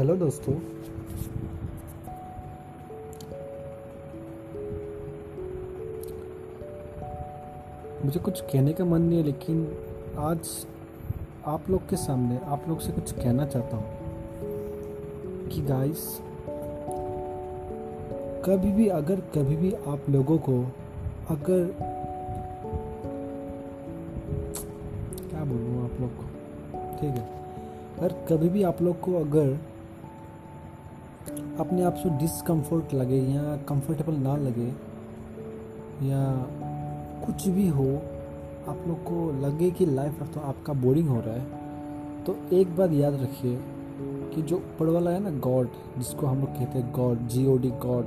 Hello दोस्तों। मुझे कुछ कहने का मन नहीं है, लेकिन आज आप लोग के सामने आप लोग से कुछ कहना चाहता हूँ कि गाइस कभी भी, अगर कभी भी आप लोगों को अगर क्या बोलूँ आप लोग को? ठीक है। अगर कभी भी आप लोग को अगर अपने आप से डिसकम्फर्ट लगे या कंफर्टेबल ना लगे, या कुछ भी हो, आप लोग को लगे कि लाइफ तो आपका बोरिंग हो रहा है। तो एक बात याद रखिए कि जो ऊपर वाला है ना गॉड जिसको हम लोग कहते हैं God G O D God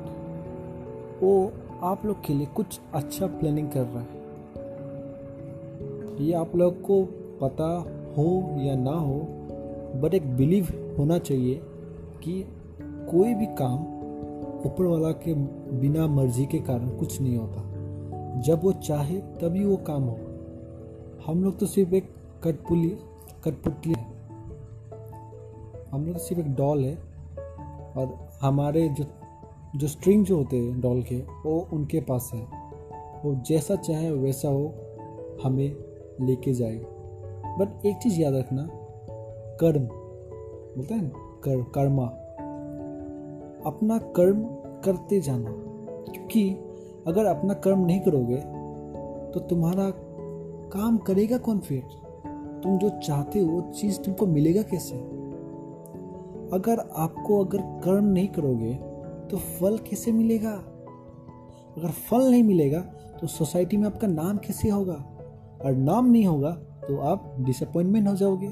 वो आप लोग के लिए कुछ अच्छा प्लानिंग कर रहा है। ये आप लोग को पता हो या ना हो बट एक बिलीव होना चाहिए कि कोई भी काम ऊपर वाला के बिना मर्ज़ी के कारण कुछ नहीं होता। जब वो चाहे, तभी वो काम हो हम लोग तो सिर्फ़ एक कटपुली कटपुतली है। हम लोग तो सिर्फ़ एक डॉल है। और हमारे जो जो स्ट्रिंग जो होते हैं डॉल के, वो उनके पास है। वो जैसा चाहे वैसा वो हमें लेके जाएगा। बट एक चीज़ याद रखना, कर्म। बोलते हैं कर कर्मा। अपना कर्म करते जाना। क्योंकि अगर अपना कर्म नहीं करोगे तो तुम्हारा काम करेगा कौन फिर? तुम जो चाहते हो, वो चीज़ तुमको मिलेगा कैसे? अगर आपको अगर कर्म नहीं करोगे तो फल कैसे मिलेगा? अगर फल नहीं मिलेगा तो सोसाइटी में आपका नाम कैसे होगा? और नाम नहीं होगा तो आप डिसअपॉइंटमेंट हो जाओगे।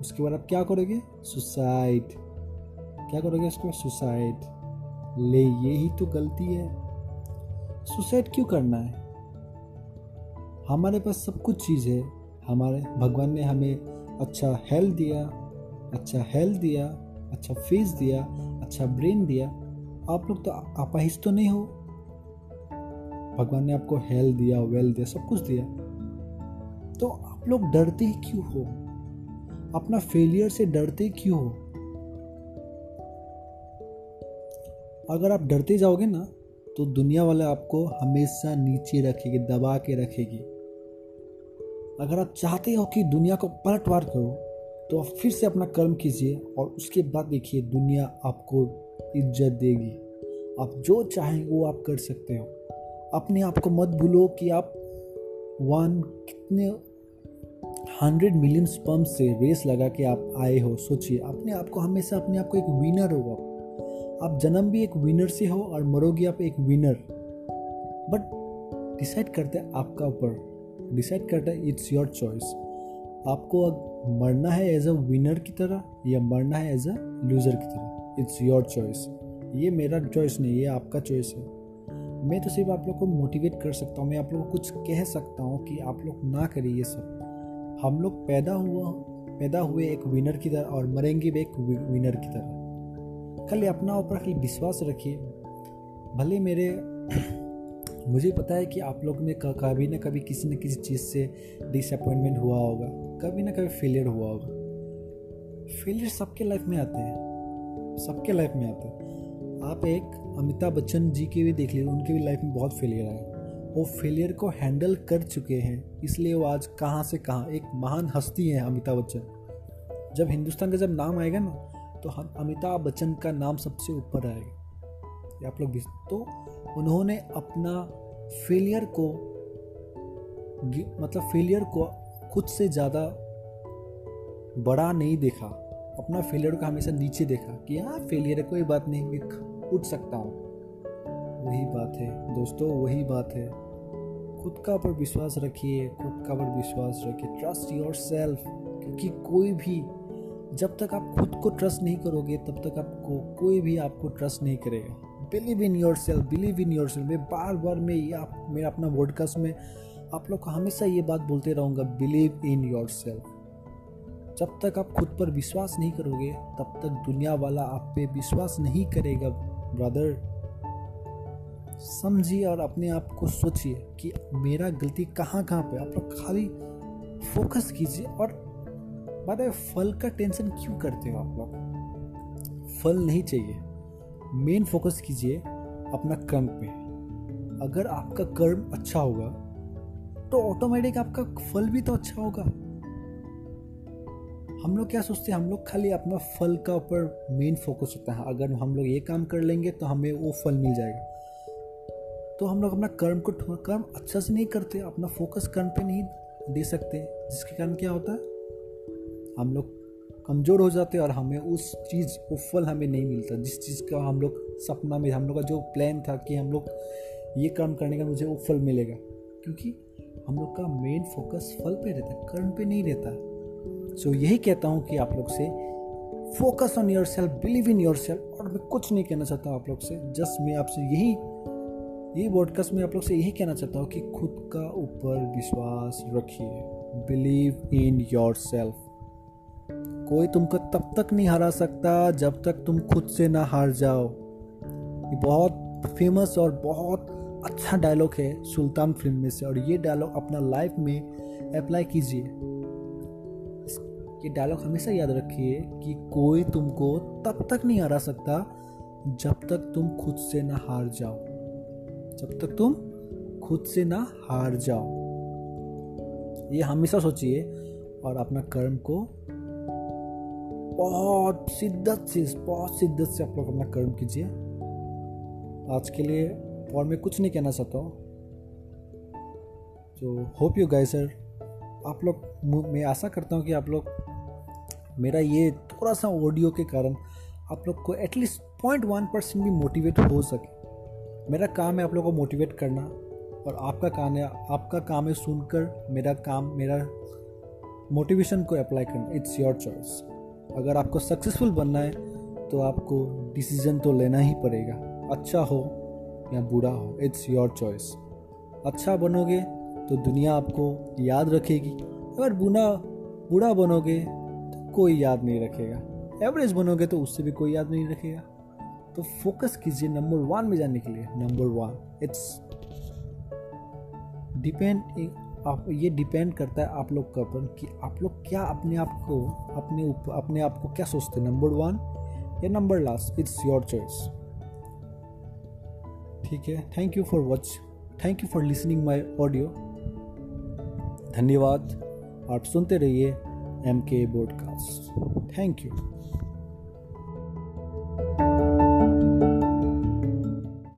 उसके बाद आप क्या करोगे? सुसाइड क्या करोगे उसके बाद? सुसाइड ले, ये ही तो गलती है। सुसाइड क्यों करना है? हमारे पास सब कुछ चीज़ है। हमारे, भगवान ने हमें अच्छा हेल्थ दिया अच्छा हेल्थ दिया अच्छा फेस दिया अच्छा ब्रेन दिया। आप लोग तो अपाहिज तो नहीं हो। भगवान ने आपको हेल्थ दिया वेल्थ दिया, सब कुछ दिया। तो आप लोग डरते ही क्यों हो? अपना फेलियर से डरते क्यों हो? अगर आप डरते जाओगे ना तो दुनिया वाले आपको हमेशा नीचे रखेगी, दबा के रखेगी। अगर आप चाहते हो कि दुनिया को पलटवार करो तो आप फिर से अपना कर्म कीजिए और उसके बाद देखिए, दुनिया आपको इज़्ज़त देगी। आप जो चाहें वो आप कर सकते हो। अपने आप को मत भूलो कि आप वन, कितने हंड्रेड मिलियन स्पम्प से रेस लगा के आप आए हो। सोचिए, अपने आप को हमेशा अपने आप को एक विनर हो आप जन्म भी एक विनर से हो और मरोगे आप एक विनर बट डिसाइड करते हैं आपका ऊपर। डिसाइड करता है इट्स योर चॉइस आपको अब मरना है एज अ विनर की तरह या मरना है एज अ लूज़र की तरह। इट्स योर चॉइस ये मेरा चॉइस नहीं, ये आपका चॉइस है। मैं तो सिर्फ़ आप लोग को मोटिवेट कर सकता हूँ, मैं आप लोग को कुछ कह सकता हूँ कि आप लोग ना करिए ये सब। हम लोग पैदा हुआ, पैदा हुए एक विनर की तरह और मरेंगे भी एक विनर की तरह। खाली अपना ऊपर खाली विश्वास रखिए। भले मेरे, मुझे पता है कि आप लोग में कभी ना कभी किसी न किसी चीज़ से डिसअपॉइंटमेंट हुआ होगा, कभी ना कभी फेलियर हुआ होगा। फेलियर सबके लाइफ में आते हैं, सबके लाइफ में आते हैं। आप एक अमिताभ बच्चन जी के भी देख लीजिए, उनके भी लाइफ में बहुत फेलियर आए वो फेलियर को हैंडल कर चुके हैं, इसलिए वो आज कहाँ से कहाँ, एक महान हस्ती है अमिताभ बच्चन। जब हिंदुस्तान का जब नाम आएगा ना तो हम अमिताभ बच्चन का नाम सबसे ऊपर आएगा। आप लोग भी तो उन्होंने अपना फेलियर को मतलब फेलियर को खुद से ज़्यादा बड़ा नहीं देखा। अपना फेलियर को हमेशा नीचे देखा कि हाँ फेलियर है, कोई बात नहीं, मैं उठ सकता हूँ। वही बात है दोस्तों, वही बात है। खुद का ऊपर विश्वास रखिए, खुद का ऊपर विश्वास रखिए। ट्रस्ट योर सेल्फ क्योंकि कोई भी जब तक आप खुद को ट्रस्ट नहीं करोगे, तब तक आपको कोई भी आपको ट्रस्ट नहीं करेगा। Believe in yourself believe in yourself मैं बार बार मैं ये आप, मैं अपना वॉडकास्ट में आप लोग को हमेशा ये बात बोलते रहूँगा बिलीव इन योर सेल्फ जब तक आप खुद पर विश्वास नहीं करोगे, तब तक दुनिया वाला आप पे विश्वास नहीं करेगा ब्रदर समझिए और अपने आप को सोचिए कि मेरा गलती कहाँ कहाँ पे आप लोग खाली फोकस कीजिए और बाद फल का टेंशन क्यों करते हो आप लोग? फल नहीं चाहिए। मेन फोकस कीजिए अपना कर्म पे। अगर आपका कर्म अच्छा होगा तो ऑटोमेटिक आपका फल भी तो अच्छा होगा। हम लोग क्या सोचते हैं? हम लोग खाली अपना फल का ऊपर मेन फोकस होता है। अगर हम लोग ये काम कर लेंगे तो हमें वो फल मिल जाएगा। तो हम लोग अपना कर्म को कर्म अच्छा से नहीं करते, अपना फोकस कर्म पे नहीं दे सकते। जिसके कारण क्या होता है? हम लोग कमज़ोर हो जाते और हमें उस चीज़ को फल हमें नहीं मिलता। जिस चीज़ का हम लोग सपना में हम लोग का जो प्लान था कि हम लोग ये काम करने का मुझे वो फल मिलेगा। क्योंकि हम लोग का मेन फोकस फल पे रहता है कर्म पे नहीं रहता। सो so, यही कहता हूँ कि आप लोग से focus on yourself believe in yourself और मैं कुछ नहीं कहना चाहता हूँ आप लोग से जस्ट मैं आपसे यही ये पॉडकास्ट में आप लोग से यही कहना चाहता हूँ कि खुद का ऊपर विश्वास रखिए। बिलीव इन योर सेल्फ कोई तुमको तब तक नहीं हरा सकता जब तक तुम खुद से ना हार जाओ। ये बहुत फ़ेमस और बहुत अच्छा डायलॉग है सुल्तान फ़िल्म में से, और ये डायलॉग अपना लाइफ में अप्लाई कीजिए। ये डायलॉग हमेशा याद रखिए कि कोई तुमको तब तक नहीं हरा सकता जब तक तुम खुद से ना हार जाओ। जब तक तुम खुद से ना हार जाओ। ये हमेशा सोचिए और अपना कर्म को बहुत शिद्दत से, बहुत शिद्दत से आप लोग अपना कर्म कीजिए। आज के लिए और मैं कुछ नहीं कहना चाहता हूँ। तो होप यू गाइस सर आप लोग, मैं आशा करता हूँ कि आप लोग, मेरा ये थोड़ा सा ऑडियो के कारण आप लोग को at least point one percent भी मोटिवेट हो सके। मेरा काम है आप लोगों को मोटिवेट करना और आपका काम है, आपका काम है सुनकर मेरा काम, मेरा मोटिवेशन को अप्लाई करना। इट्स योर चॉइस अगर आपको सक्सेसफुल बनना है तो आपको डिसीज़न तो लेना ही पड़ेगा। अच्छा हो या बुरा हो इट्स योर चॉइस अच्छा बनोगे तो दुनिया आपको याद रखेगी। अगर बुरा बुरा बनोगे तो कोई याद नहीं रखेगा। एवरेज बनोगे तो उससे भी कोई याद नहीं रखेगा। तो फोकस कीजिए नंबर वन में जाने के लिए। नंबर वन इट्स डिपेंड आप ये डिपेंड करता है आप लोग का ऊपर कि आप लोग क्या अपने आप को अपने उप, अपने आप को क्या सोचते हैं? नंबर वन या number last it's your choice ठीक है? Thank you for watch thank you for listening my audio धन्यवाद। आप सुनते रहिए एम के बोडकास्ट थैंक यू